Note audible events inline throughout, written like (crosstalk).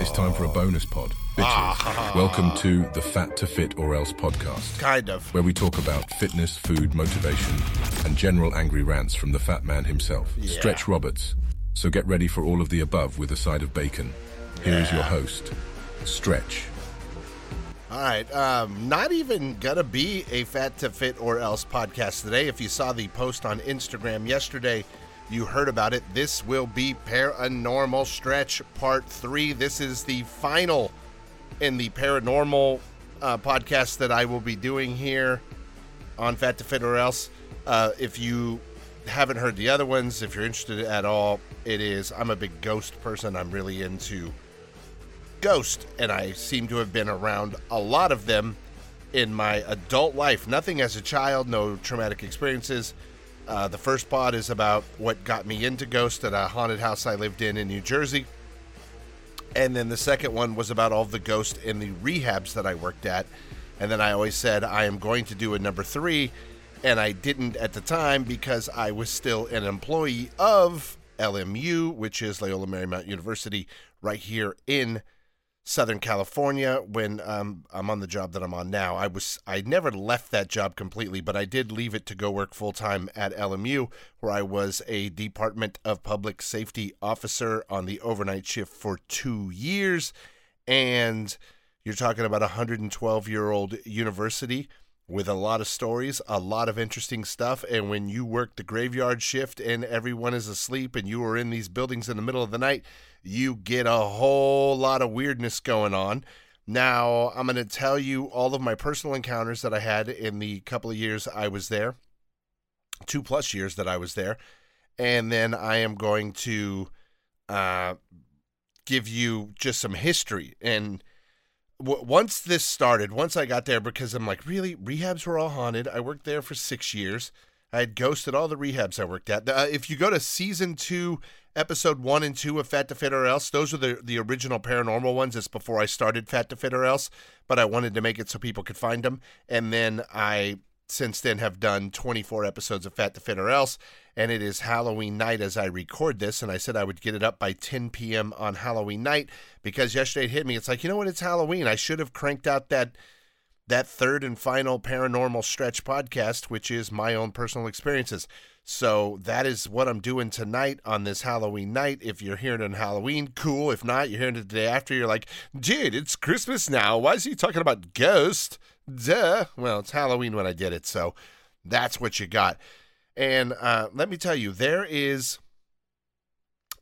It's time for a bonus pod. Bitches. Welcome to the Fat to Fit or Else podcast, Kind of. where we talk about fitness, food, motivation, and general angry rants from the fat man himself, Stretch Roberts. So get ready for all of the above with a side of bacon. Here is your host, Stretch. All right. Um, not even gonna be a fat to fit or else podcast today. If you saw the post on Instagram yesterday, you heard about it. This will be Paranormal Stretch Part Three. This is the final in the paranormal uh, podcast that I will be doing here on Fat to Fit or Else. Uh, if you haven't heard the other ones, if you're interested at all, it is. I'm a big ghost person. I'm really into ghost, and I seem to have been around a lot of them in my adult life. Nothing as a child, no traumatic experiences. Uh, the first pod is about what got me into ghost at a haunted house I lived in in New Jersey. And then the second one was about all the ghosts in the rehabs that I worked at. And then I always said, I am going to do a number three. And I didn't at the time because I was still an employee of LMU, which is Loyola Marymount University, right here in Southern California when um, I'm on the job that I'm on now. I was I never left that job completely, but I did leave it to go work full time at LMU, where I was a Department of Public Safety officer on the overnight shift for two years. And you're talking about a 112 year old university with a lot of stories, a lot of interesting stuff. And when you work the graveyard shift and everyone is asleep and you are in these buildings in the middle of the night, you get a whole lot of weirdness going on. Now, I'm going to tell you all of my personal encounters that I had in the couple of years I was there, two plus years that I was there. And then I am going to uh, give you just some history. And w- once this started, once I got there, because I'm like, really, rehabs were all haunted. I worked there for six years. I had ghosted all the rehabs I worked at. Uh, if you go to season two, episode one and two of Fat to Fit or Else, those are the the original paranormal ones. It's before I started Fat to Fit or Else, but I wanted to make it so people could find them. And then I since then have done 24 episodes of Fat to Fit or Else, and it is Halloween night as I record this. And I said I would get it up by 10 p.m. on Halloween night because yesterday it hit me. It's like, you know what? It's Halloween. I should have cranked out that that third and final paranormal stretch podcast, which is my own personal experiences. So that is what I'm doing tonight on this Halloween night. If you're hearing it on Halloween, cool. If not, you're hearing it the day after. You're like, dude, it's Christmas now. Why is he talking about ghost? Duh. Well, it's Halloween when I did it, so that's what you got. And uh, let me tell you, there is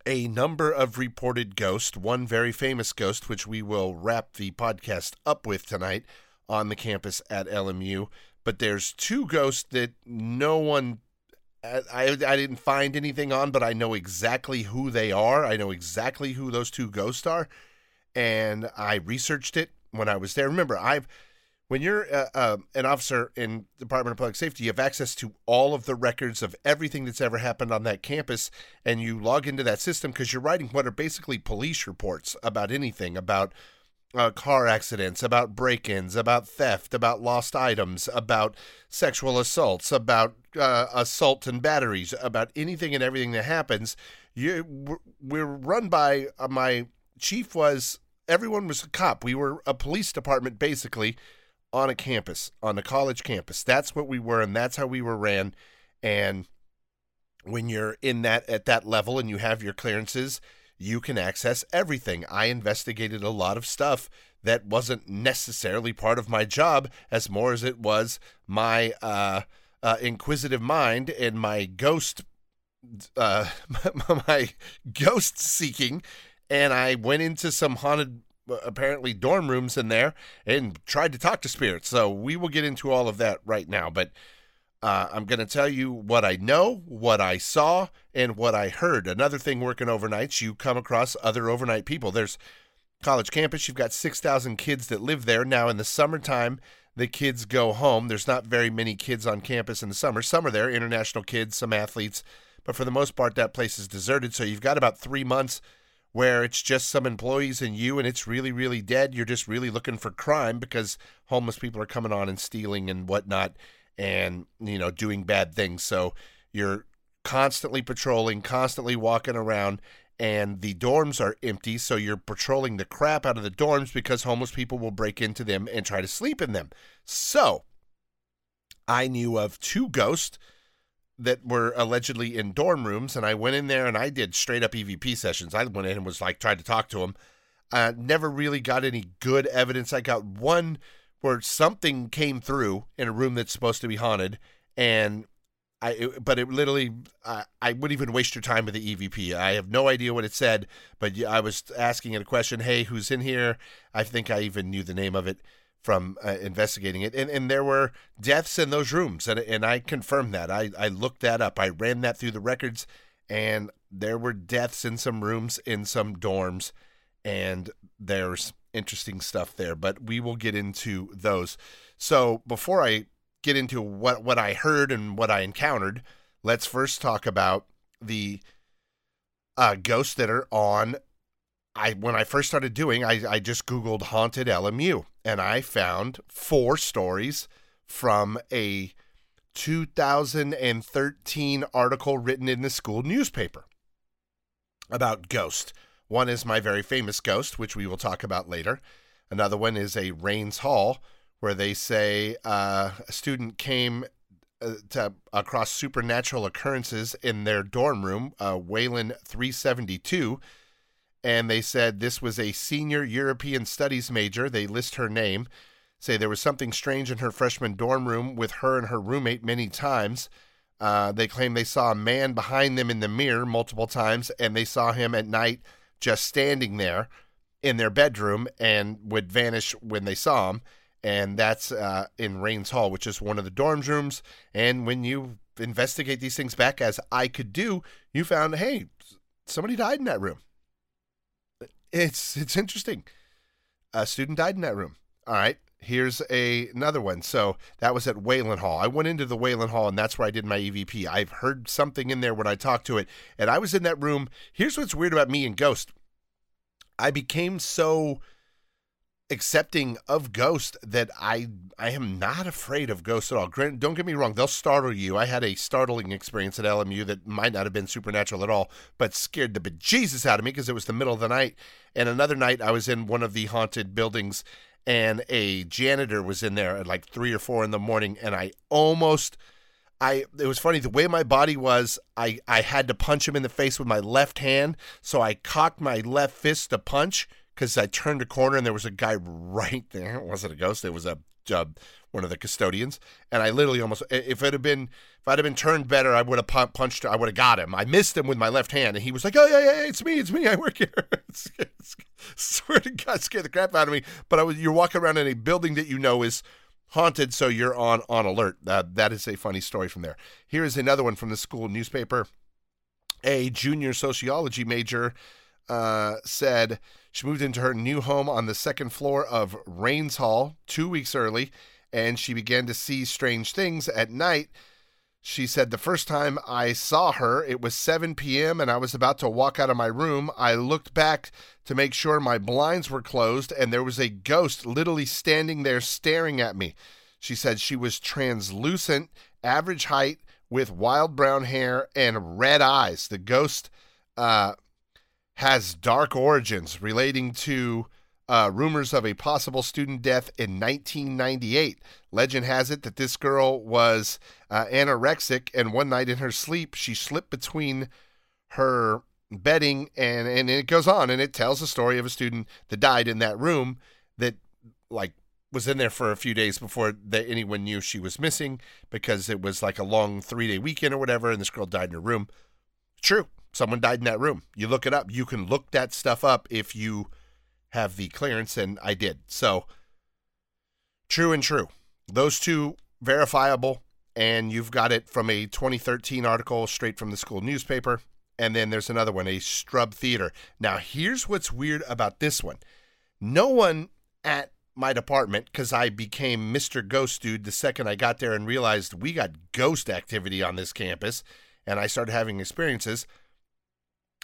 a number of reported ghosts. One very famous ghost, which we will wrap the podcast up with tonight on the campus at LMU. But there's two ghosts that no one I, I didn't find anything on, but I know exactly who they are. I know exactly who those two ghosts are, and I researched it when I was there. Remember, I've when you're uh, uh, an officer in the Department of Public Safety, you have access to all of the records of everything that's ever happened on that campus, and you log into that system because you're writing what are basically police reports about anything about uh, car accidents, about break ins, about theft, about lost items, about sexual assaults, about uh, assault and batteries, about anything and everything that happens. You, we're- we're run by uh, my chief was everyone was a cop. We were a police department basically on a campus, on a college campus. That's what we were, and that's how we were ran. And when you're in that at that level and you have your clearances, you can access everything. I investigated a lot of stuff that wasn't necessarily part of my job, as more as it was my uh, uh, inquisitive mind and my ghost, uh, (laughs) my ghost seeking. And I went into some haunted, apparently dorm rooms in there and tried to talk to spirits. So we will get into all of that right now, but. Uh, I'm going to tell you what I know, what I saw, and what I heard. Another thing working overnights, you come across other overnight people. There's college campus, you've got 6,000 kids that live there. Now, in the summertime, the kids go home. There's not very many kids on campus in the summer. Some are there, international kids, some athletes, but for the most part, that place is deserted. So you've got about three months where it's just some employees and you, and it's really, really dead. You're just really looking for crime because homeless people are coming on and stealing and whatnot and you know doing bad things so you're constantly patrolling constantly walking around and the dorms are empty, so you're patrolling the crap out of the dorms because homeless people will break into them and try to sleep in them. So, I knew of two ghosts that were allegedly in dorm rooms, and I went in there and I did straight up EVP sessions. I went in and was like, tried to talk to them. Uh, never really got any good evidence. I got one where something came through in a room that's supposed to be haunted, and I, it, but it literally, I, I wouldn't even waste your time with the EVP. I have no idea what it said, but I was asking it a question. Hey, who's in here? I think I even knew the name of it from uh, investigating it, and and there were deaths in those rooms, and and I confirmed that. I I looked that up. I ran that through the records, and there were deaths in some rooms in some dorms, and there's interesting stuff there. But we will get into those. So before I get into what what I heard and what I encountered, let's first talk about the uh, ghosts that are on. I when I first started doing, I I just googled haunted LMU and I found four stories from a 2013 article written in the school newspaper about ghost. One is my very famous ghost, which we will talk about later. Another one is a Rains Hall, where they say uh, a student came uh, to, across supernatural occurrences in their dorm room, uh, Whelan 372. And they said this was a senior European studies major. They list her name, say there was something strange in her freshman dorm room with her and her roommate many times. Uh, they claim they saw a man behind them in the mirror multiple times, and they saw him at night just standing there in their bedroom and would vanish when they saw him and that's uh, in Rains Hall, which is one of the dorms rooms. And when you investigate these things back, as I could do, you found, hey, somebody died in that room. It's it's interesting. A student died in that room. All right. Here's a, another one. So that was at Whelan Hall. I went into the Whelan Hall, and that's where I did my EVP. I've heard something in there when I talked to it, and I was in that room. Here's what's weird about me and Ghost. I became so accepting of ghost that I I am not afraid of ghosts at all. Don't get me wrong; they'll startle you. I had a startling experience at LMU that might not have been supernatural at all, but scared the bejesus out of me because it was the middle of the night. And another night, I was in one of the haunted buildings, and a janitor was in there at like three or four in the morning, and I almost. I it was funny the way my body was I I had to punch him in the face with my left hand so I cocked my left fist to punch because I turned a corner and there was a guy right there. It wasn't a ghost. It was a uh, one of the custodians, and I literally almost if it had been if I'd have been turned better, I would have punched. I would have got him. I missed him with my left hand, and he was like, "Oh yeah, yeah, it's me, it's me. I work here." (laughs) swear to God, scared the crap out of me. But I was you're walking around in a building that you know is haunted, so you're on on alert. Uh, that is a funny story from there. Here is another one from the school newspaper. A junior sociology major uh, said she moved into her new home on the second floor of Rains Hall two weeks early, and she began to see strange things at night. She said, The first time I saw her, it was 7 p.m., and I was about to walk out of my room. I looked back to make sure my blinds were closed, and there was a ghost literally standing there staring at me. She said she was translucent, average height, with wild brown hair and red eyes. The ghost uh, has dark origins relating to uh, rumors of a possible student death in 1998. Legend has it that this girl was uh, anorexic, and one night in her sleep, she slipped between her bedding, and and it goes on, and it tells the story of a student that died in that room that like was in there for a few days before that anyone knew she was missing because it was like a long three day weekend or whatever, and this girl died in her room. True, someone died in that room. You look it up. You can look that stuff up if you have the clearance, and I did. So, true and true. Those two verifiable, and you've got it from a 2013 article straight from the school newspaper. And then there's another one, a Strub Theater. Now, here's what's weird about this one. No one at my department, because I became Mr. Ghost Dude the second I got there and realized we got ghost activity on this campus, and I started having experiences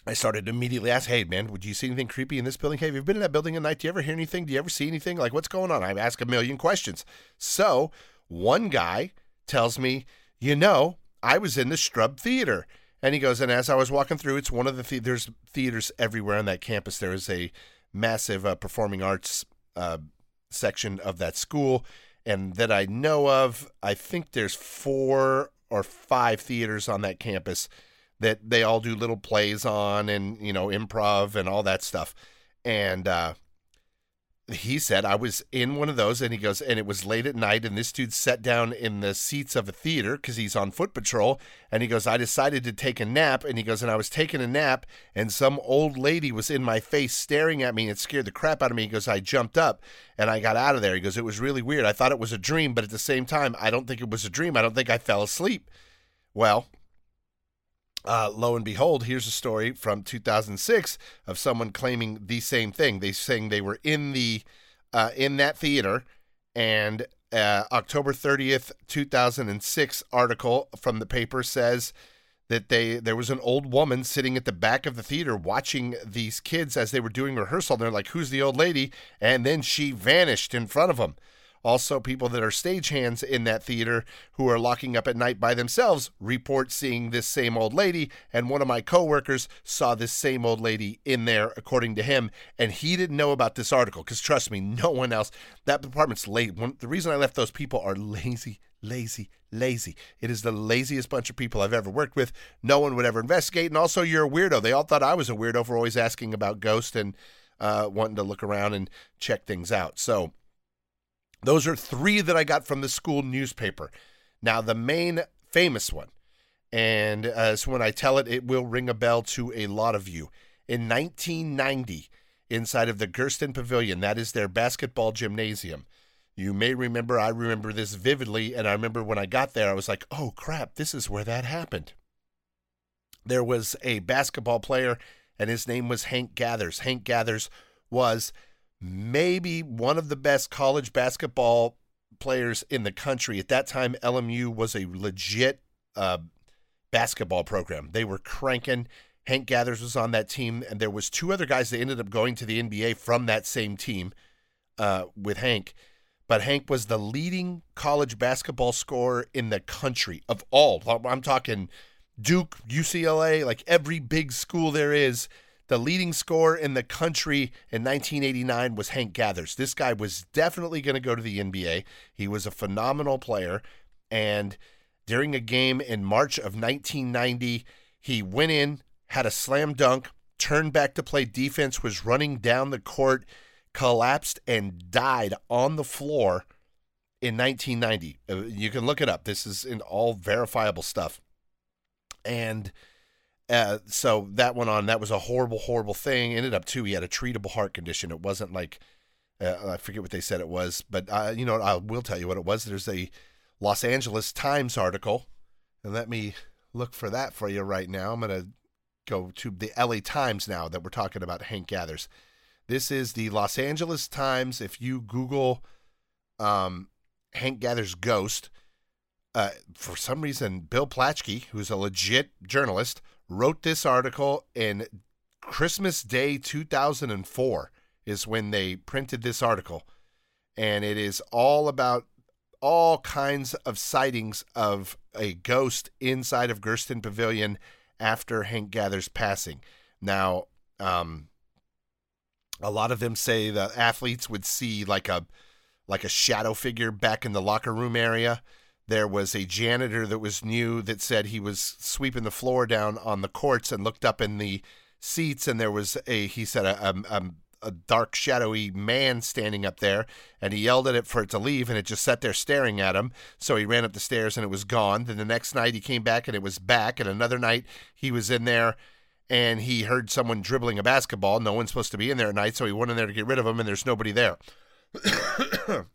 I started immediately ask, hey, man, would you see anything creepy in this building? Hey, have you been in that building at night? Do you ever hear anything? Do you ever see anything? Like, what's going on? I ask a million questions. So one guy tells me, you know, I was in the Strub Theater. And he goes, and as I was walking through, it's one of the, the- there's theaters everywhere on that campus. There is a massive uh, performing arts uh, section of that school. And that I know of, I think there's four or five theaters on that campus that they all do little plays on and, you know, improv and all that stuff. And uh, he said I was in one of those, and he goes, and it was late at night, and this dude sat down in the seats of a theater because he's on foot patrol, and he goes, I decided to take a nap, and he goes, and I was taking a nap, and some old lady was in my face staring at me, and it scared the crap out of me. He goes, I jumped up, and I got out of there. He goes, it was really weird. I thought it was a dream, but at the same time, I don't think it was a dream. I don't think I fell asleep. Well, uh, lo and behold, here's a story from 2006 of someone claiming the same thing. They saying they were in the uh, in that theater, and uh, October 30th, 2006 article from the paper says that they there was an old woman sitting at the back of the theater watching these kids as they were doing rehearsal. They're like, "Who's the old lady?" And then she vanished in front of them. Also, people that are stagehands in that theater who are locking up at night by themselves report seeing this same old lady. And one of my coworkers saw this same old lady in there, according to him. And he didn't know about this article because, trust me, no one else. That department's late. One, the reason I left those people are lazy, lazy, lazy. It is the laziest bunch of people I've ever worked with. No one would ever investigate. And also, you're a weirdo. They all thought I was a weirdo for always asking about Ghost and uh, wanting to look around and check things out. So, those are three that I got from the school newspaper. Now, the main famous one, and uh, so when I tell it, it will ring a bell to a lot of you. In 1990, inside of the Gersten Pavilion, that is their basketball gymnasium. You may remember, I remember this vividly, and I remember when I got there, I was like, oh crap, this is where that happened. There was a basketball player, and his name was Hank Gathers. Hank Gathers was maybe one of the best college basketball players in the country. At that time, LMU was a legit uh, basketball program. They were cranking. Hank Gathers was on that team, and there was two other guys that ended up going to the NBA from that same team uh, with Hank. But Hank was the leading college basketball scorer in the country of all. I'm talking Duke, UCLA, like every big school there is the leading scorer in the country in 1989 was Hank Gathers. This guy was definitely going to go to the NBA. He was a phenomenal player. And during a game in March of 1990, he went in, had a slam dunk, turned back to play defense, was running down the court, collapsed, and died on the floor in 1990. Uh, you can look it up. This is in all verifiable stuff. And uh, so that went on. That was a horrible, horrible thing. Ended up too. He had a treatable heart condition. It wasn't like uh, I forget what they said it was, but you know I will tell you what it was. There's a Los Angeles Times article, and let me look for that for you right now. I'm gonna go to the LA Times now that we're talking about Hank Gathers. This is the Los Angeles Times. If you Google um, Hank Gathers ghost, uh, for some reason, Bill Plaschke, who's a legit journalist, wrote this article in Christmas Day 2004 is when they printed this article. And it is all about all kinds of sightings of a ghost inside of Gersten Pavilion after Hank Gather's passing. Now, um, a lot of them say the athletes would see like a like a shadow figure back in the locker room area. There was a janitor that was new that said he was sweeping the floor down on the courts and looked up in the seats, and there was a he said a, a, a dark shadowy man standing up there, and he yelled at it for it to leave, and it just sat there staring at him. So he ran up the stairs and it was gone. Then the next night he came back and it was back, and another night he was in there and he heard someone dribbling a basketball. No one's supposed to be in there at night, so he went in there to get rid of him, and there's nobody there. (coughs)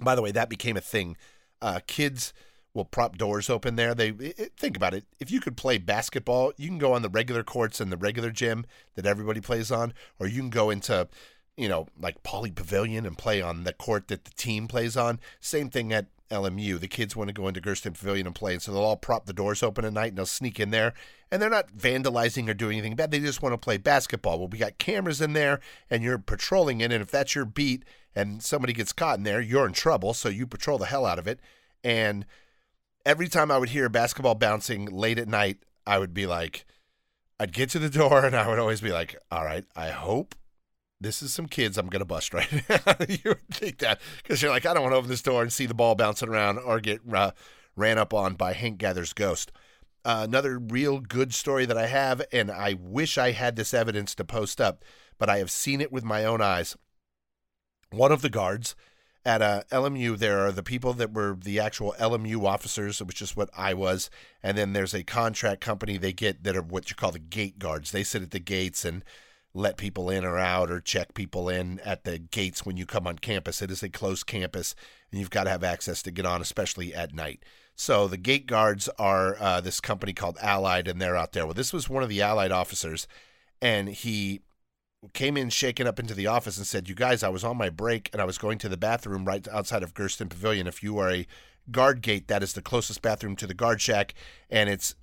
By the way, that became a thing uh, kids will prop doors open there. They it, think about it. If you could play basketball, you can go on the regular courts in the regular gym that everybody plays on, or you can go into, you know, like Pauley Pavilion and play on the court that the team plays on. Same thing at LMU. The kids want to go into Gersten Pavilion and play, and so they'll all prop the doors open at night and they'll sneak in there. And they're not vandalizing or doing anything bad. They just want to play basketball. Well, we got cameras in there, and you're patrolling it. And if that's your beat, and somebody gets caught in there, you're in trouble. So you patrol the hell out of it. And every time I would hear basketball bouncing late at night, I would be like, I'd get to the door (laughs) and I would always be like, all right, I hope this is some kids I'm going to bust right now. (laughs) you would think that because you're like, I don't want to open this door and see the ball bouncing around or get uh, ran up on by Hank Gather's ghost. Uh, another real good story that I have, and I wish I had this evidence to post up, but I have seen it with my own eyes. One of the guards at uh, LMU, there are the people that were the actual LMU officers, which is what I was, and then there's a contract company they get that are what you call the gate guards. They sit at the gates and let people in or out or check people in at the gates when you come on campus. It is a closed campus, and you've got to have access to get on, especially at night. So the gate guards are uh, this company called Allied, and they're out there. Well, this was one of the Allied officers, and he came in shaken up into the office and said, "You guys, I was on my break and I was going to the bathroom right outside of Gersten Pavilion. If you are a guard gate, that is the closest bathroom to the guard shack, and it's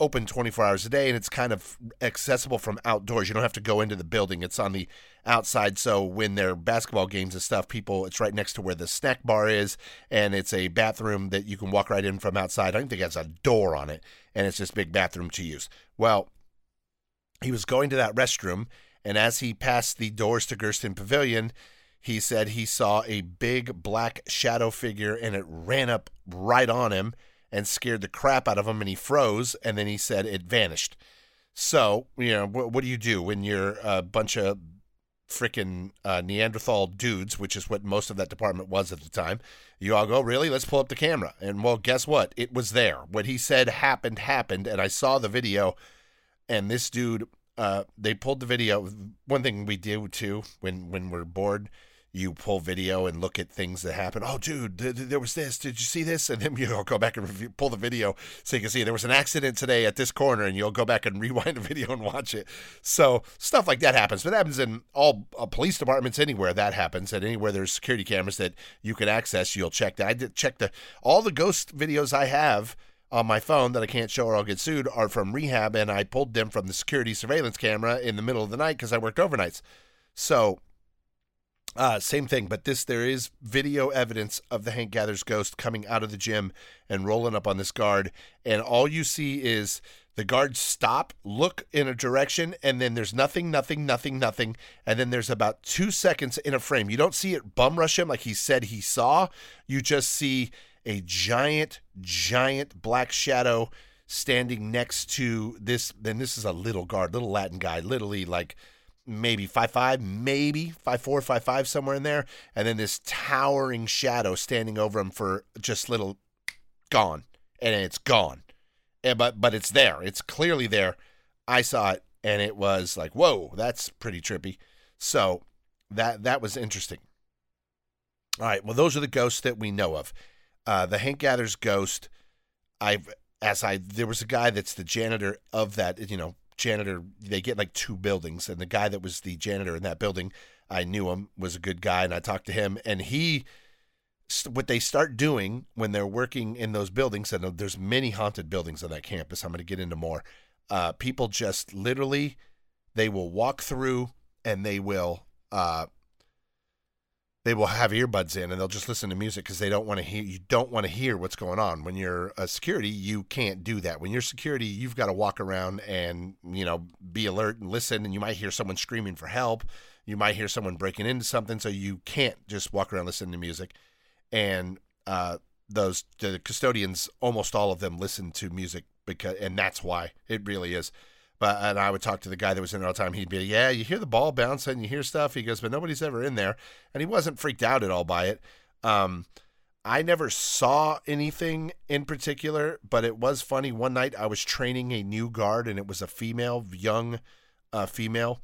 open 24 hours a day and it's kind of accessible from outdoors. You don't have to go into the building. It's on the outside. So when there are basketball games and stuff, people, it's right next to where the snack bar is. And it's a bathroom that you can walk right in from outside. I think it has a door on it. And it's just big bathroom to use. Well, he was going to that restroom. And as he passed the doors to Gersten Pavilion, he said he saw a big black shadow figure and it ran up right on him and scared the crap out of him and he froze and then he said it vanished. So, you know, what, do you do when you're a bunch of freaking uh, Neanderthal dudes, which is what most of that department was at the time? You all go, really? Let's pull up the camera. And well, guess what? It was there. What he said happened, happened. And I saw the video and this dude, uh, they pulled the video. One thing we do too when, when we're bored you pull video and look at things that happen. Oh, dude, th- th- there was this. Did you see this? And then (laughs) you'll go back and review, pull the video so you can see there was an accident today at this corner, and you'll go back and (laughs) rewind the video and watch it. So stuff like that happens. But that happens in all uh, police departments anywhere. That happens. And anywhere there's security cameras that you can access, you'll check that. I did check the all the ghost videos I have on my phone that I can't show or I'll get sued are from rehab, and I pulled them from the security surveillance camera in the middle of the night because I worked overnights. So uh, same thing, but this there is video evidence of the Hank Gathers ghost coming out of the gym and rolling up on this guard, and all you see is the guards stop, look in a direction, and then there's nothing, nothing, nothing, nothing, and then there's about two seconds in a frame. You don't see it bum rush him like he said he saw. You just see a giant, giant black shadow standing next to this. Then this is a little guard, little Latin guy, literally like maybe five five, maybe five four, five five, somewhere in there, and then this towering shadow standing over him for just little gone, and it's gone, and, but but it's there, it's clearly there. I saw it, and it was like, whoa, that's pretty trippy. So that that was interesting. All right, well, those are the ghosts that we know of. Uh, the Hank Gathers ghost. I've as I there was a guy that's the janitor of that you know janitor they get like two buildings and the guy that was the janitor in that building i knew him was a good guy and i talked to him and he what they start doing when they're working in those buildings and there's many haunted buildings on that campus i'm going to get into more uh, people just literally they will walk through and they will uh, they will have earbuds in and they'll just listen to music because they don't want to hear you don't want to hear what's going on. When you're a security you can't do that. When you're security you've got to walk around and you know be alert and listen and you might hear someone screaming for help. You might hear someone breaking into something so you can't just walk around listening to music. And uh, those the custodians almost all of them listen to music because and that's why. It really is but and I would talk to the guy that was in there all the time. He'd be, yeah, you hear the ball bouncing, you hear stuff. He goes, but nobody's ever in there, and he wasn't freaked out at all by it. Um, I never saw anything in particular, but it was funny. One night I was training a new guard, and it was a female, young uh, female.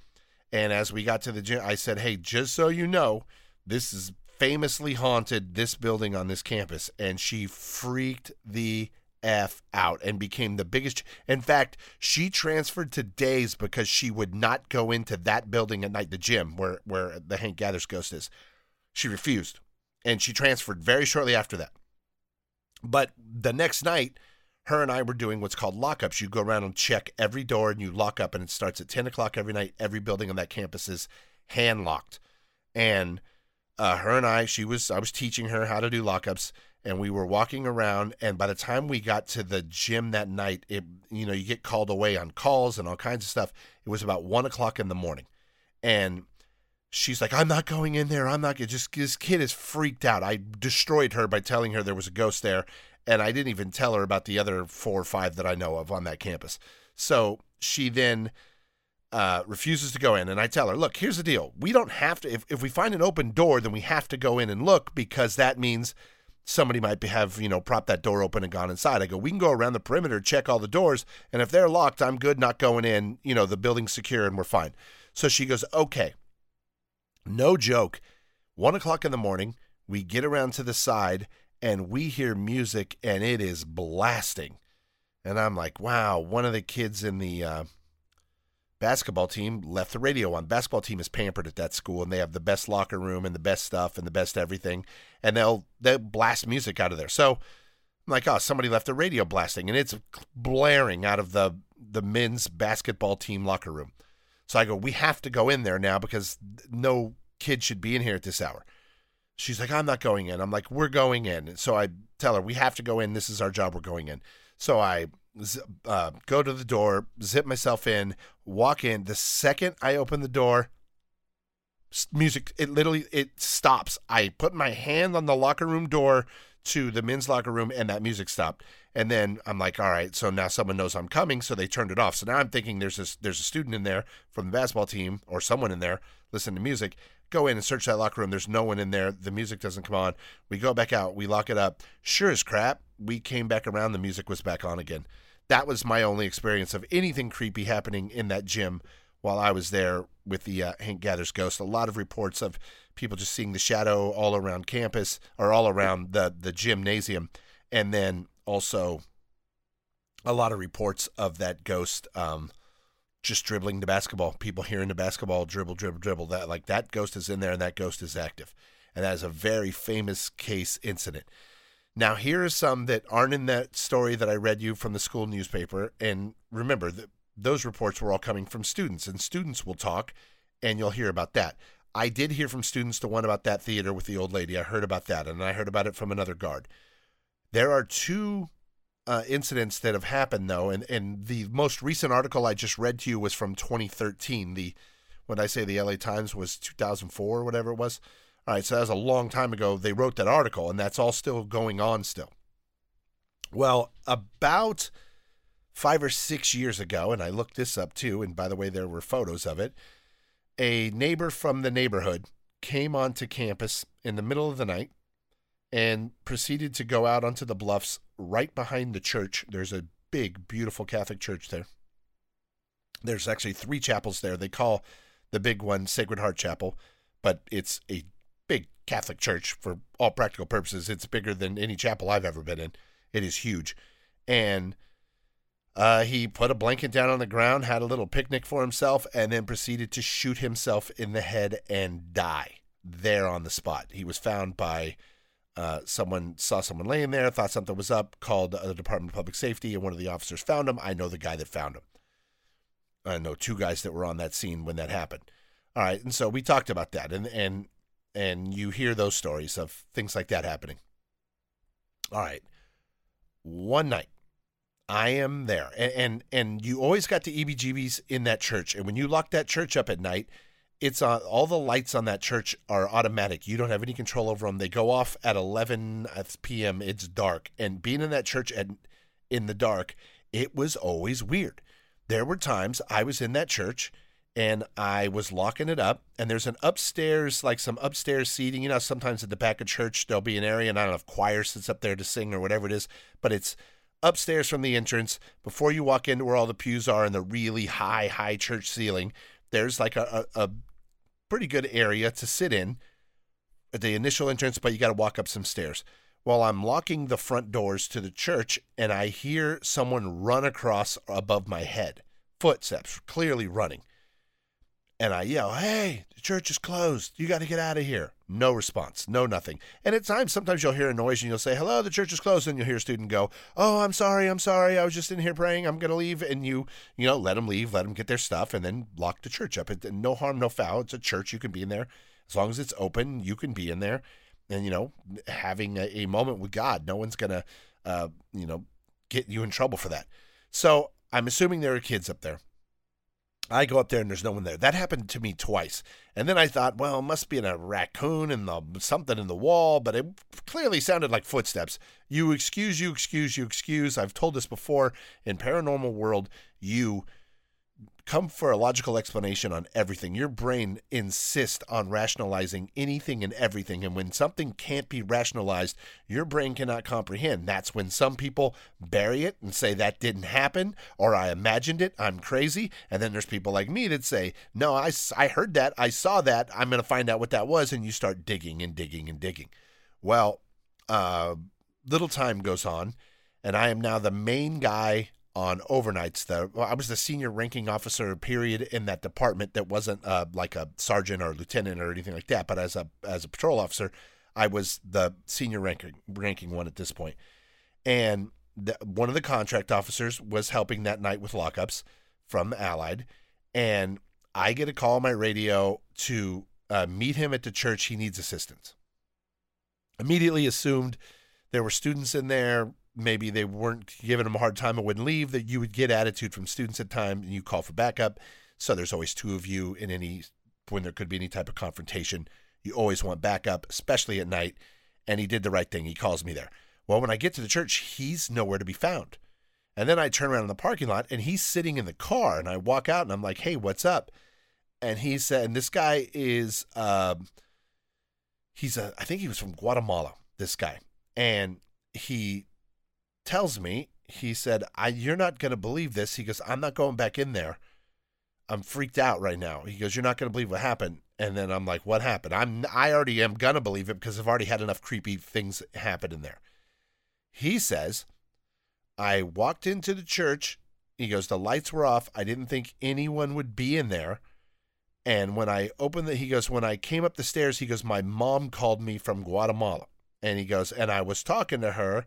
And as we got to the gym, I said, hey, just so you know, this is famously haunted, this building on this campus. And she freaked the F out and became the biggest. In fact, she transferred to days because she would not go into that building at night, the gym where, where the Hank Gathers ghost is. She refused and she transferred very shortly after that. But the next night, her and I were doing what's called lockups. You go around and check every door and you lock up, and it starts at 10 o'clock every night. Every building on that campus is hand locked. And uh, her and I, she was, I was teaching her how to do lockups and we were walking around and by the time we got to the gym that night it you know you get called away on calls and all kinds of stuff it was about one o'clock in the morning and she's like i'm not going in there i'm not gonna just this kid is freaked out i destroyed her by telling her there was a ghost there and i didn't even tell her about the other four or five that i know of on that campus so she then uh, refuses to go in. And I tell her, look, here's the deal. We don't have to, if, if we find an open door, then we have to go in and look because that means somebody might have, you know, propped that door open and gone inside. I go, we can go around the perimeter, check all the doors. And if they're locked, I'm good not going in. You know, the building's secure and we're fine. So she goes, okay. No joke. One o'clock in the morning, we get around to the side and we hear music and it is blasting. And I'm like, wow, one of the kids in the, uh, basketball team left the radio on. Basketball team is pampered at that school, and they have the best locker room and the best stuff and the best everything, and they'll they'll blast music out of there. So I'm like, oh, somebody left the radio blasting, and it's blaring out of the the men's basketball team locker room. So I go, we have to go in there now because no kid should be in here at this hour. She's like, I'm not going in. I'm like, we're going in. So I tell her, we have to go in. This is our job. We're going in. So I uh, go to the door, zip myself in, walk in. The second I open the door, music it literally it stops. I put my hand on the locker room door to the men's locker room, and that music stopped. And then I'm like, all right, so now someone knows I'm coming, so they turned it off. So now I'm thinking there's this there's a student in there from the basketball team or someone in there listening to music. Go in and search that locker room. There's no one in there. The music doesn't come on. We go back out. We lock it up. Sure as crap, we came back around. The music was back on again that was my only experience of anything creepy happening in that gym while I was there with the uh, Hank Gathers Ghost. A lot of reports of people just seeing the shadow all around campus or all around the the gymnasium, and then also a lot of reports of that ghost um, just dribbling the basketball. People hearing the basketball dribble, dribble, dribble. That like that ghost is in there and that ghost is active, and that is a very famous case incident. Now, here are some that aren't in that story that I read you from the school newspaper. And remember, that those reports were all coming from students, and students will talk, and you'll hear about that. I did hear from students the one about that theater with the old lady. I heard about that, and I heard about it from another guard. There are two uh, incidents that have happened though, and and the most recent article I just read to you was from 2013. The when I say the LA Times was 2004 or whatever it was. All right, so that was a long time ago. They wrote that article, and that's all still going on still. Well, about five or six years ago, and I looked this up too, and by the way, there were photos of it. A neighbor from the neighborhood came onto campus in the middle of the night and proceeded to go out onto the bluffs right behind the church. There's a big, beautiful Catholic church there. There's actually three chapels there. They call the big one Sacred Heart Chapel, but it's a big Catholic church for all practical purposes. It's bigger than any chapel I've ever been in. It is huge. And uh, he put a blanket down on the ground, had a little picnic for himself, and then proceeded to shoot himself in the head and die there on the spot. He was found by uh, someone, saw someone laying there, thought something was up, called the Department of Public Safety, and one of the officers found him. I know the guy that found him. I know two guys that were on that scene when that happened. All right, and so we talked about that, and and and you hear those stories of things like that happening. All right. One night, I am there, and and, and you always got the EBGBs in that church, and when you lock that church up at night, it's on all the lights on that church are automatic. You don't have any control over them. They go off at 11 uh, p.m. It's dark, and being in that church at in the dark, it was always weird. There were times I was in that church and I was locking it up. And there's an upstairs, like some upstairs seating. You know, sometimes at the back of church there'll be an area, and I don't know if choir sits up there to sing or whatever it is, but it's upstairs from the entrance before you walk into where all the pews are in the really high, high church ceiling. There's like a, a, a pretty good area to sit in at the initial entrance, but you got to walk up some stairs. While I'm locking the front doors to the church, and I hear someone run across above my head, footsteps, clearly running and I yell, "Hey, the church is closed. You got to get out of here." No response, no nothing. And at times, sometimes you'll hear a noise and you'll say, "Hello, the church is closed," and you'll hear a student go, "Oh, I'm sorry, I'm sorry. I was just in here praying. I'm gonna leave." And you, you know, let them leave, let them get their stuff, and then lock the church up. It, no harm, no foul. It's a church. You can be in there as long as it's open. You can be in there. and you know having a, a moment with God. No one's gonna uh, you know get you in trouble for that. So I'm assuming there are kids up there. I go up there and there's no one there. That happened to me twice. And then I thought, well, it must be a raccoon and the something in the wall, but it clearly sounded like footsteps. You excuse, you excuse, you excuse. I've told this before in paranormal world, you come for a logical explanation on everything. Your brain insists on rationalizing anything and everything. And when something can't be rationalized, your brain cannot comprehend. That's when some people bury it and say that didn't happen or I imagined it. I'm crazy. And then there's people like me that say, no, I, I heard that. I saw that. I'm going to find out what that was. And you start digging and digging and digging. Well, uh, little time goes on, and I am now the main guy on overnights. The well, I was the senior ranking officer period in that department that wasn't uh, like a sergeant or lieutenant or anything like that, but as a as a patrol officer, I was the senior ranking ranking one at this point. And the, one of the contract officers was helping that night with lockups from Allied, and I get a call on my radio to uh, meet him at the church. He needs assistance. Immediately assumed there were students in there maybe they weren't giving them a hard time and wouldn't leave, that you would get attitude from students at times and you call for backup. So there's always two of you in any when there could be any type of confrontation. You always want backup, especially at night. And he did the right thing. He calls me there. Well, when I get to the church, he's nowhere to be found. And then I turn around in the parking lot and he's sitting in the car. And I walk out and I'm like, hey, what's up? And he said, and this guy is, um, he's a, I think he was from Guatemala, this guy. And he tells me, he said, I, You're not going to believe this. He goes, I'm not going back in there. I'm freaked out right now. He goes, You're not going to believe what happened. And then I'm like, What happened? I'm, I already am going to believe it because I've already had enough creepy things happen in there. He says, I walked into the church. He goes, The lights were off. I didn't think anyone would be in there. And when I opened the, he goes, When I came up the stairs, he goes, My mom called me from Guatemala. And he goes, And I was talking to her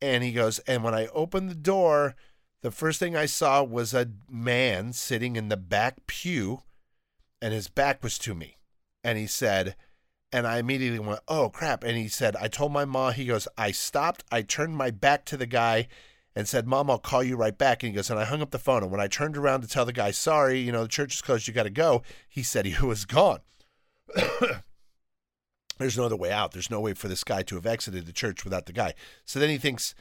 and he goes, and when I opened the door, the first thing I saw was a man sitting in the back pew, and his back was to me. And he said, and I immediately went, oh crap. And he said, I told my mom, he goes, I stopped, I turned my back to the guy and said, Mom, I'll call you right back. And he goes, and I hung up the phone. And when I turned around to tell the guy, sorry, you know, the church is closed, you got to go, he said he (laughs) was gone. There's no other way out. There's no way for this guy to have exited the church without the guy. So then he thinks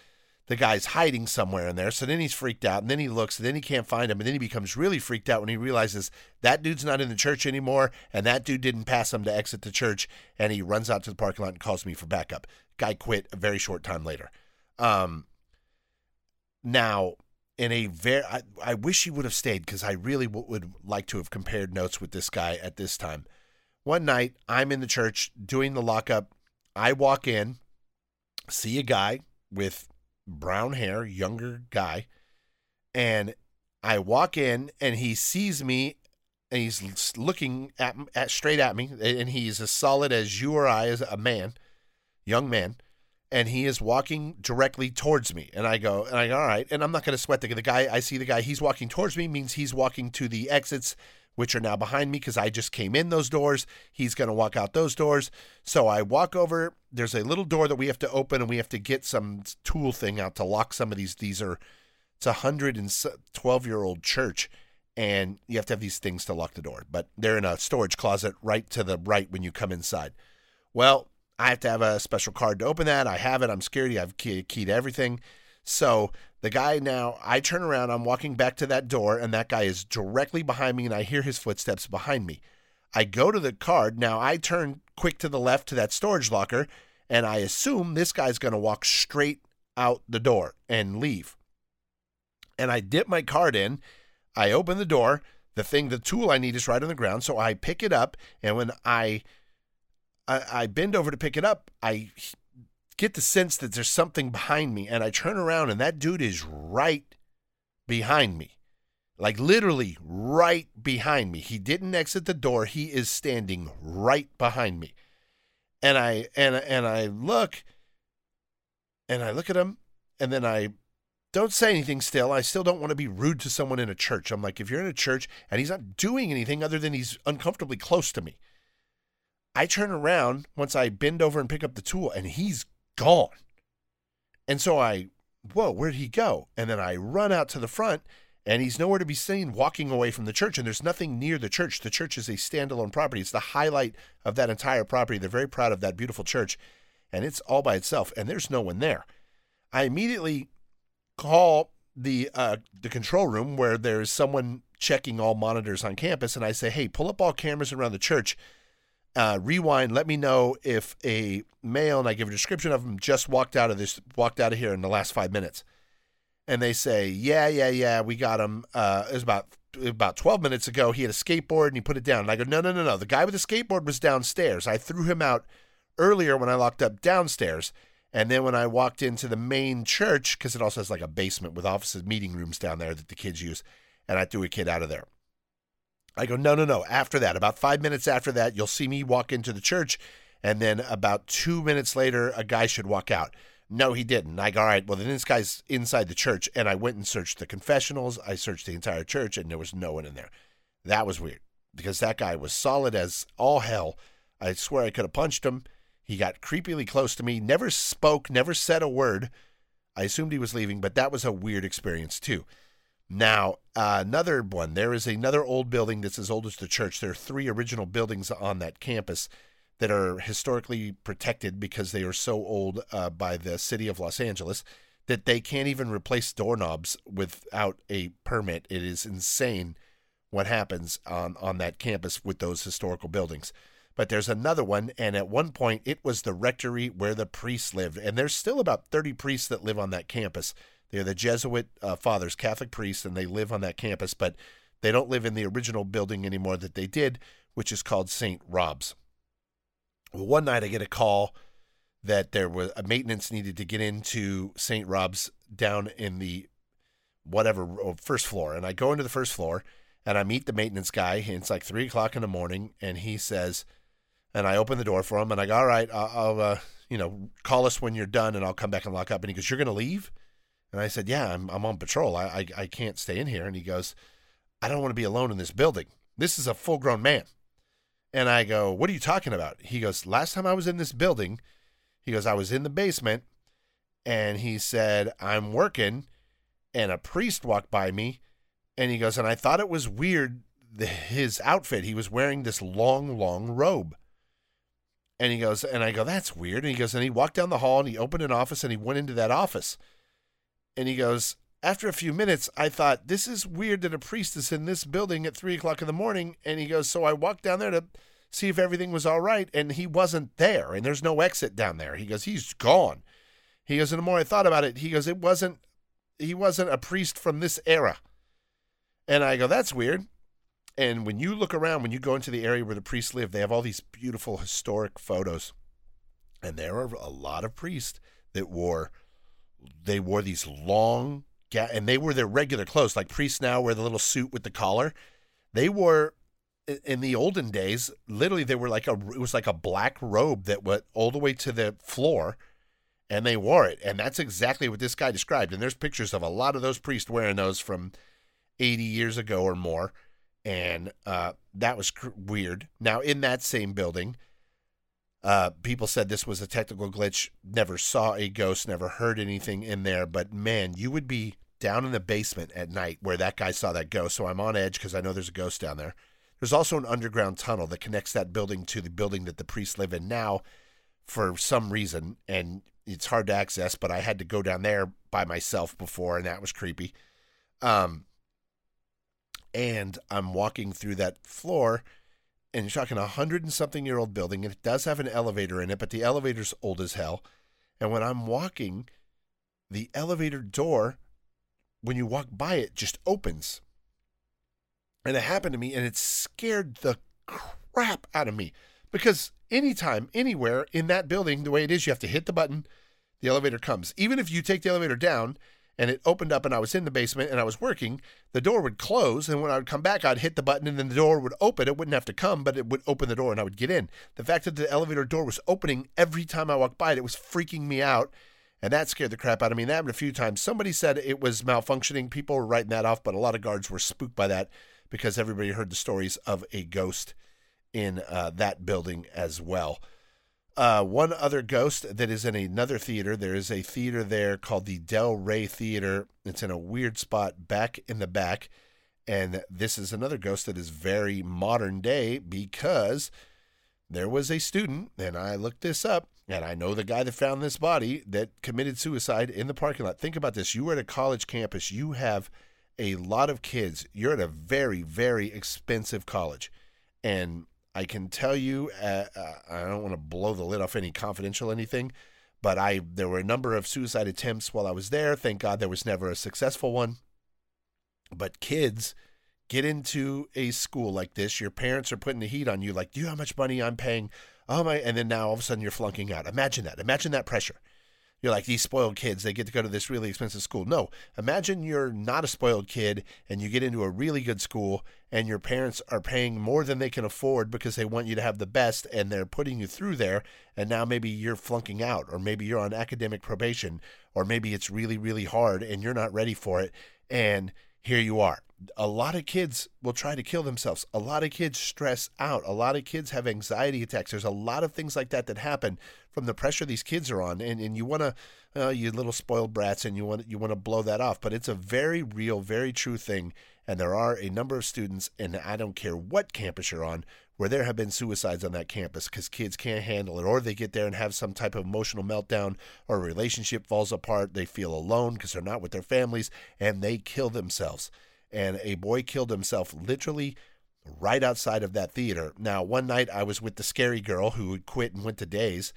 the guy's hiding somewhere in there. So then he's freaked out, and then he looks, and then he can't find him, and then he becomes really freaked out when he realizes that dude's not in the church anymore, and that dude didn't pass him to exit the church, and he runs out to the parking lot and calls me for backup. Guy quit a very short time later. Um, now, in a very, I, I wish he would have stayed because I really w- would like to have compared notes with this guy at this time. One night, I'm in the church doing the lockup. I walk in, see a guy with brown hair, younger guy, and I walk in and he sees me and he's looking at, at straight at me and he's as solid as you or I as a man, young man, and he is walking directly towards me and I go and I go all right and I'm not going to sweat the, the guy I see the guy he's walking towards me means he's walking to the exits which are now behind me because I just came in those doors. He's going to walk out those doors. So I walk over. There's a little door that we have to open, and we have to get some tool thing out to lock some of these. These are it's a hundred and twelve year old church, and you have to have these things to lock the door. But they're in a storage closet right to the right when you come inside. Well, I have to have a special card to open that. I have it. I'm scared. I've keyed everything. So the guy now, I turn around, I'm walking back to that door, and that guy is directly behind me, and I hear his footsteps behind me. I go to the card. Now I turn quick to the left to that storage locker, and I assume this guy's going to walk straight out the door and leave. And I dip my card in. I open the door. The thing, the tool I need is right on the ground. So I pick it up, and when I I, I bend over to pick it up, I get the sense that there's something behind me. And I turn around and that dude is right behind me. Like literally right behind me. He didn't exit the door. He is standing right behind me. And I and and I look and I look at him and then I don't say anything still. I still don't want to be rude to someone in a church. I'm like, if you're in a church and he's not doing anything other than he's uncomfortably close to me, I turn around once I bend over and pick up the tool, and he's gone. And so I, whoa, where'd he go? And then I run out to the front, and he's nowhere to be seen walking away from the church. And there's nothing near the church. The church is a standalone property. It's the highlight of that entire property. They're very proud of that beautiful church, and it's all by itself, and there's no one there. I immediately call the uh, the control room where there's someone checking all monitors on campus, and I say, "Hey, pull up all cameras around the church. Uh, rewind. Let me know if a male, and I give a description of him, just walked out of this, walked out of here in the last five minutes." And they say, "Yeah, yeah, yeah, we got him. Uh, it was about about 12 minutes ago. He had a skateboard and he put it down." And I go, "No, no, no, no. The guy with the skateboard was downstairs. I threw him out earlier when I locked up downstairs." And then when I walked into the main church, because it also has like a basement with offices, meeting rooms down there that the kids use, and I threw a kid out of there. I go, no, no, no. After that, about five minutes after that, you'll see me walk into the church. And then about two minutes later, a guy should walk out. No, he didn't. I go, all right, well, then this guy's inside the church. And I went and searched the confessionals. I searched the entire church, and there was no one in there. That was weird because that guy was solid as all hell. I swear I could have punched him. He got creepily close to me, never spoke, never said a word. I assumed he was leaving, but that was a weird experience too. Now, uh, another one. There is another old building that's as old as the church. There are three original buildings on that campus that are historically protected because they are so old uh, by the city of Los Angeles that they can't even replace doorknobs without a permit. It is insane what happens on, on that campus with those historical buildings but there's another one. And at one point, it was the rectory where the priests lived. And there's still about 30 priests that live on that campus. They're the Jesuit uh, fathers, Catholic priests, and they live on that campus, but they don't live in the original building anymore that they did, which is called St. Rob's. Well, one night I get a call that there was a maintenance needed to get into St. Rob's down in the whatever oh, first floor. And I go into the first floor and I meet the maintenance guy. And it's like three o'clock in the morning, and he says, and I open the door for him, and I go, all right, I'll, I'll uh, you know, call us when you're done, and I'll come back and lock up. And he goes, you're going to leave? And I said, yeah, I'm, I'm on patrol. I, I, I can't stay in here. And he goes, I don't want to be alone in this building. This is a full grown man. And I go, what are you talking about? He goes, last time I was in this building, he goes, I was in the basement, and he said, I'm working, and a priest walked by me, and he goes, and I thought it was weird the, his outfit. He was wearing this long, long robe. And he goes, and I go, that's weird. And he goes, and he walked down the hall and he opened an office and he went into that office. And he goes, after a few minutes, I thought, this is weird that a priest is in this building at three o'clock in the morning. And he goes, so I walked down there to see if everything was all right. And he wasn't there. And there's no exit down there. He goes, he's gone. He goes, and the more I thought about it, he goes, it wasn't, he wasn't a priest from this era. And I go, that's weird. And when you look around, when you go into the area where the priests live, they have all these beautiful historic photos. And there are a lot of priests that wore they wore these long and they wore their regular clothes like priests now wear the little suit with the collar. They wore in the olden days, literally they were like a it was like a black robe that went all the way to the floor and they wore it. And that's exactly what this guy described. And there's pictures of a lot of those priests wearing those from 80 years ago or more and uh, that was cr- weird. Now, in that same building, uh, people said this was a technical glitch. Never saw a ghost, never heard anything in there. But man, you would be down in the basement at night where that guy saw that ghost. So I'm on edge because I know there's a ghost down there. There's also an underground tunnel that connects that building to the building that the priests live in now for some reason. And it's hard to access, but I had to go down there by myself before, and that was creepy. Um, and I'm walking through that floor, and you're talking a hundred and something year old building, and it does have an elevator in it, but the elevator's old as hell. And when I'm walking, the elevator door, when you walk by it, just opens. And it happened to me, and it scared the crap out of me because anytime, anywhere in that building, the way it is, you have to hit the button, the elevator comes. Even if you take the elevator down, and it opened up and I was in the basement and I was working, the door would close. And when I would come back, I'd hit the button and then the door would open. It wouldn't have to come, but it would open the door and I would get in. The fact that the elevator door was opening every time I walked by it, it was freaking me out. And that scared the crap out of me. And that happened a few times. Somebody said it was malfunctioning. People were writing that off, but a lot of guards were spooked by that because everybody heard the stories of a ghost in uh, that building as well. Uh, one other ghost that is in another theater. There is a theater there called the Del Rey Theater. It's in a weird spot back in the back. And this is another ghost that is very modern day because there was a student, and I looked this up, and I know the guy that found this body that committed suicide in the parking lot. Think about this. You are at a college campus, you have a lot of kids. You're at a very, very expensive college. And I can tell you, uh, uh, I don't want to blow the lid off any confidential anything, but I there were a number of suicide attempts while I was there. Thank God there was never a successful one. But kids get into a school like this, your parents are putting the heat on you, like, do you know how much money I'm paying? Oh my! And then now all of a sudden you're flunking out. Imagine that. Imagine that pressure. You're like these spoiled kids. They get to go to this really expensive school. No, imagine you're not a spoiled kid and you get into a really good school and your parents are paying more than they can afford because they want you to have the best and they're putting you through there. And now maybe you're flunking out, or maybe you're on academic probation, or maybe it's really, really hard and you're not ready for it. And here you are. A lot of kids will try to kill themselves. A lot of kids stress out. A lot of kids have anxiety attacks. There's a lot of things like that that happen from the pressure these kids are on. And, and you want to, uh, you little spoiled brats, and you want you want to blow that off. But it's a very real, very true thing. And there are a number of students, and I don't care what campus you're on, where there have been suicides on that campus because kids can't handle it, or they get there and have some type of emotional meltdown, or a relationship falls apart. They feel alone because they're not with their families, and they kill themselves and a boy killed himself literally right outside of that theater. Now, one night I was with the scary girl who had quit and went to days,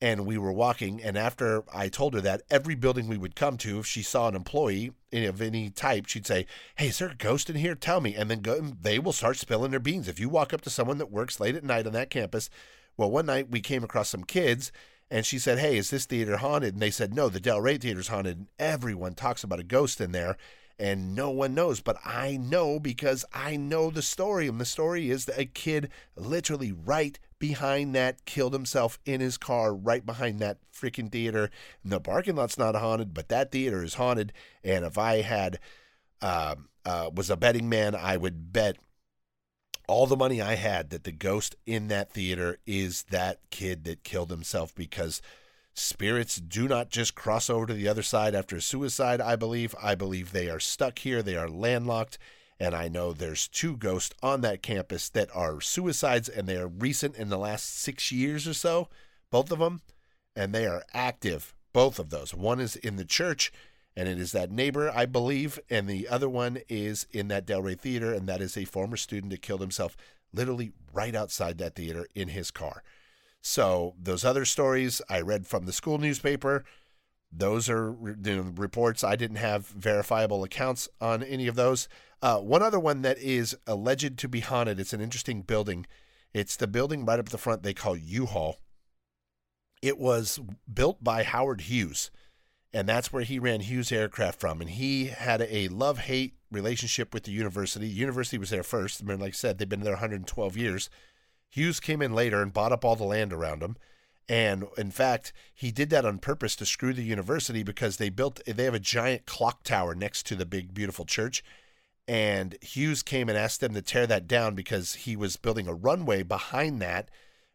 and we were walking. And after I told her that, every building we would come to, if she saw an employee of any type, she'd say, "Hey, is there a ghost in here? Tell me." And then go, they will start spilling their beans. If you walk up to someone that works late at night on that campus, well, one night we came across some kids. And she said, Hey, is this theater haunted? And they said, No, the Del Rey Theater's haunted. And everyone talks about a ghost in there and no one knows. But I know because I know the story. And the story is that a kid literally right behind that killed himself in his car right behind that freaking theater. And the parking lot's not haunted, but that theater is haunted. And if I had uh, uh, was a betting man, I would bet all the money I had that the ghost in that theater is that kid that killed himself because Spirits do not just cross over to the other side after suicide, I believe. I believe they are stuck here, they are landlocked. And I know there's two ghosts on that campus that are suicides, and they are recent in the last six years or so, both of them. And they are active, both of those. One is in the church, and it is that neighbor, I believe. And the other one is in that Del Rey Theater, and that is a former student that killed himself literally right outside that theater in his car. So those other stories I read from the school newspaper. Those are you know, reports. I didn't have verifiable accounts on any of those. Uh, one other one that is alleged to be haunted. It's an interesting building. It's the building right up the front they call U-Hall. It was built by Howard Hughes, and that's where he ran Hughes Aircraft from. And he had a love-hate relationship with the university. University was there first. I mean, like I said, they've been there 112 years. Hughes came in later and bought up all the land around him. And in fact, he did that on purpose to screw the university because they built they have a giant clock tower next to the big beautiful church. And Hughes came and asked them to tear that down because he was building a runway behind that.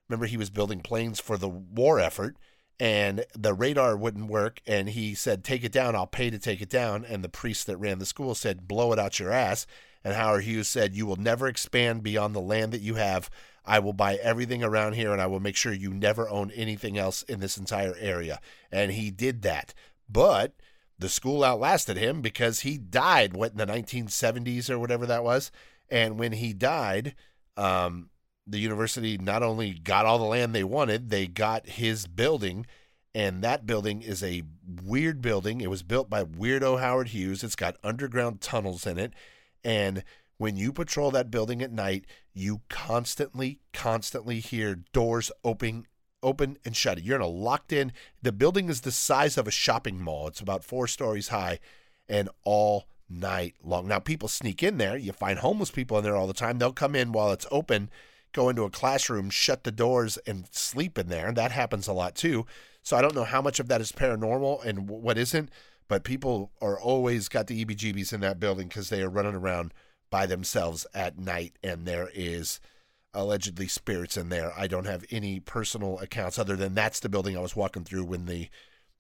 Remember, he was building planes for the war effort, and the radar wouldn't work. And he said, Take it down, I'll pay to take it down. And the priest that ran the school said, Blow it out your ass. And Howard Hughes said, You will never expand beyond the land that you have. I will buy everything around here and I will make sure you never own anything else in this entire area. And he did that. But the school outlasted him because he died, what, in the 1970s or whatever that was. And when he died, um, the university not only got all the land they wanted, they got his building. And that building is a weird building. It was built by weirdo Howard Hughes. It's got underground tunnels in it. And when you patrol that building at night, you constantly, constantly hear doors opening open and shut. You're in a locked in. The building is the size of a shopping mall. It's about four stories high, and all night long. Now people sneak in there. You find homeless people in there all the time. They'll come in while it's open, go into a classroom, shut the doors, and sleep in there. That happens a lot too. So I don't know how much of that is paranormal and what isn't. But people are always got the EBGBs in that building because they are running around by themselves at night, and there is allegedly spirits in there. I don't have any personal accounts other than that's the building I was walking through when the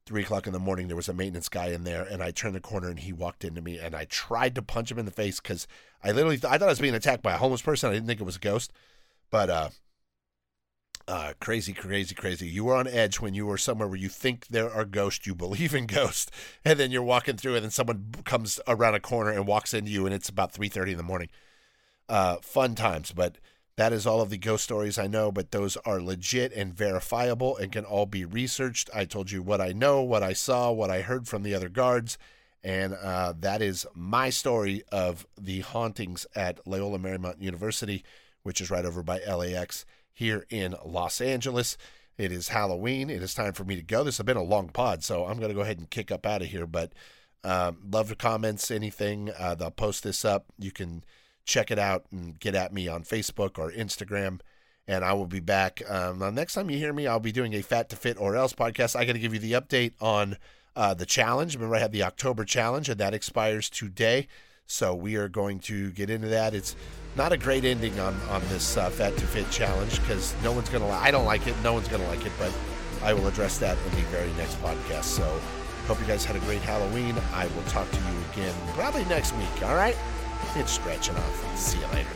three o'clock in the morning there was a maintenance guy in there and I turned the corner and he walked into me and I tried to punch him in the face because I literally th- I thought I was being attacked by a homeless person. I didn't think it was a ghost, but uh, uh, crazy, crazy, crazy. You were on edge when you were somewhere where you think there are ghosts, you believe in ghosts, (laughs) and then you're walking through, and then someone comes around a corner and walks into you, and it's about three thirty in the morning. Uh, fun times, but that is all of the ghost stories I know, but those are legit and verifiable and can all be researched. I told you what I know, what I saw, what I heard from the other guards, and uh, that is my story of the hauntings at Loyola Marymount University, which is right over by LAX here in Los Angeles. It is Halloween. It is time for me to go. This has been a long pod, so I'm going to go ahead and kick up out of here. But um, love the comments, anything. Uh, they'll post this up. You can check it out and get at me on Facebook or Instagram. And I will be back. Um, the next time you hear me, I'll be doing a Fat to Fit or Else podcast. I got to give you the update on uh, the challenge. Remember, I had the October challenge, and that expires today. So we are going to get into that. It's not a great ending on on this uh, Fat to Fit challenge because no one's gonna. Li- I don't like it. No one's gonna like it, but I will address that in the very next podcast. So hope you guys had a great Halloween. I will talk to you again probably next week. All right, it's stretching off. See you later.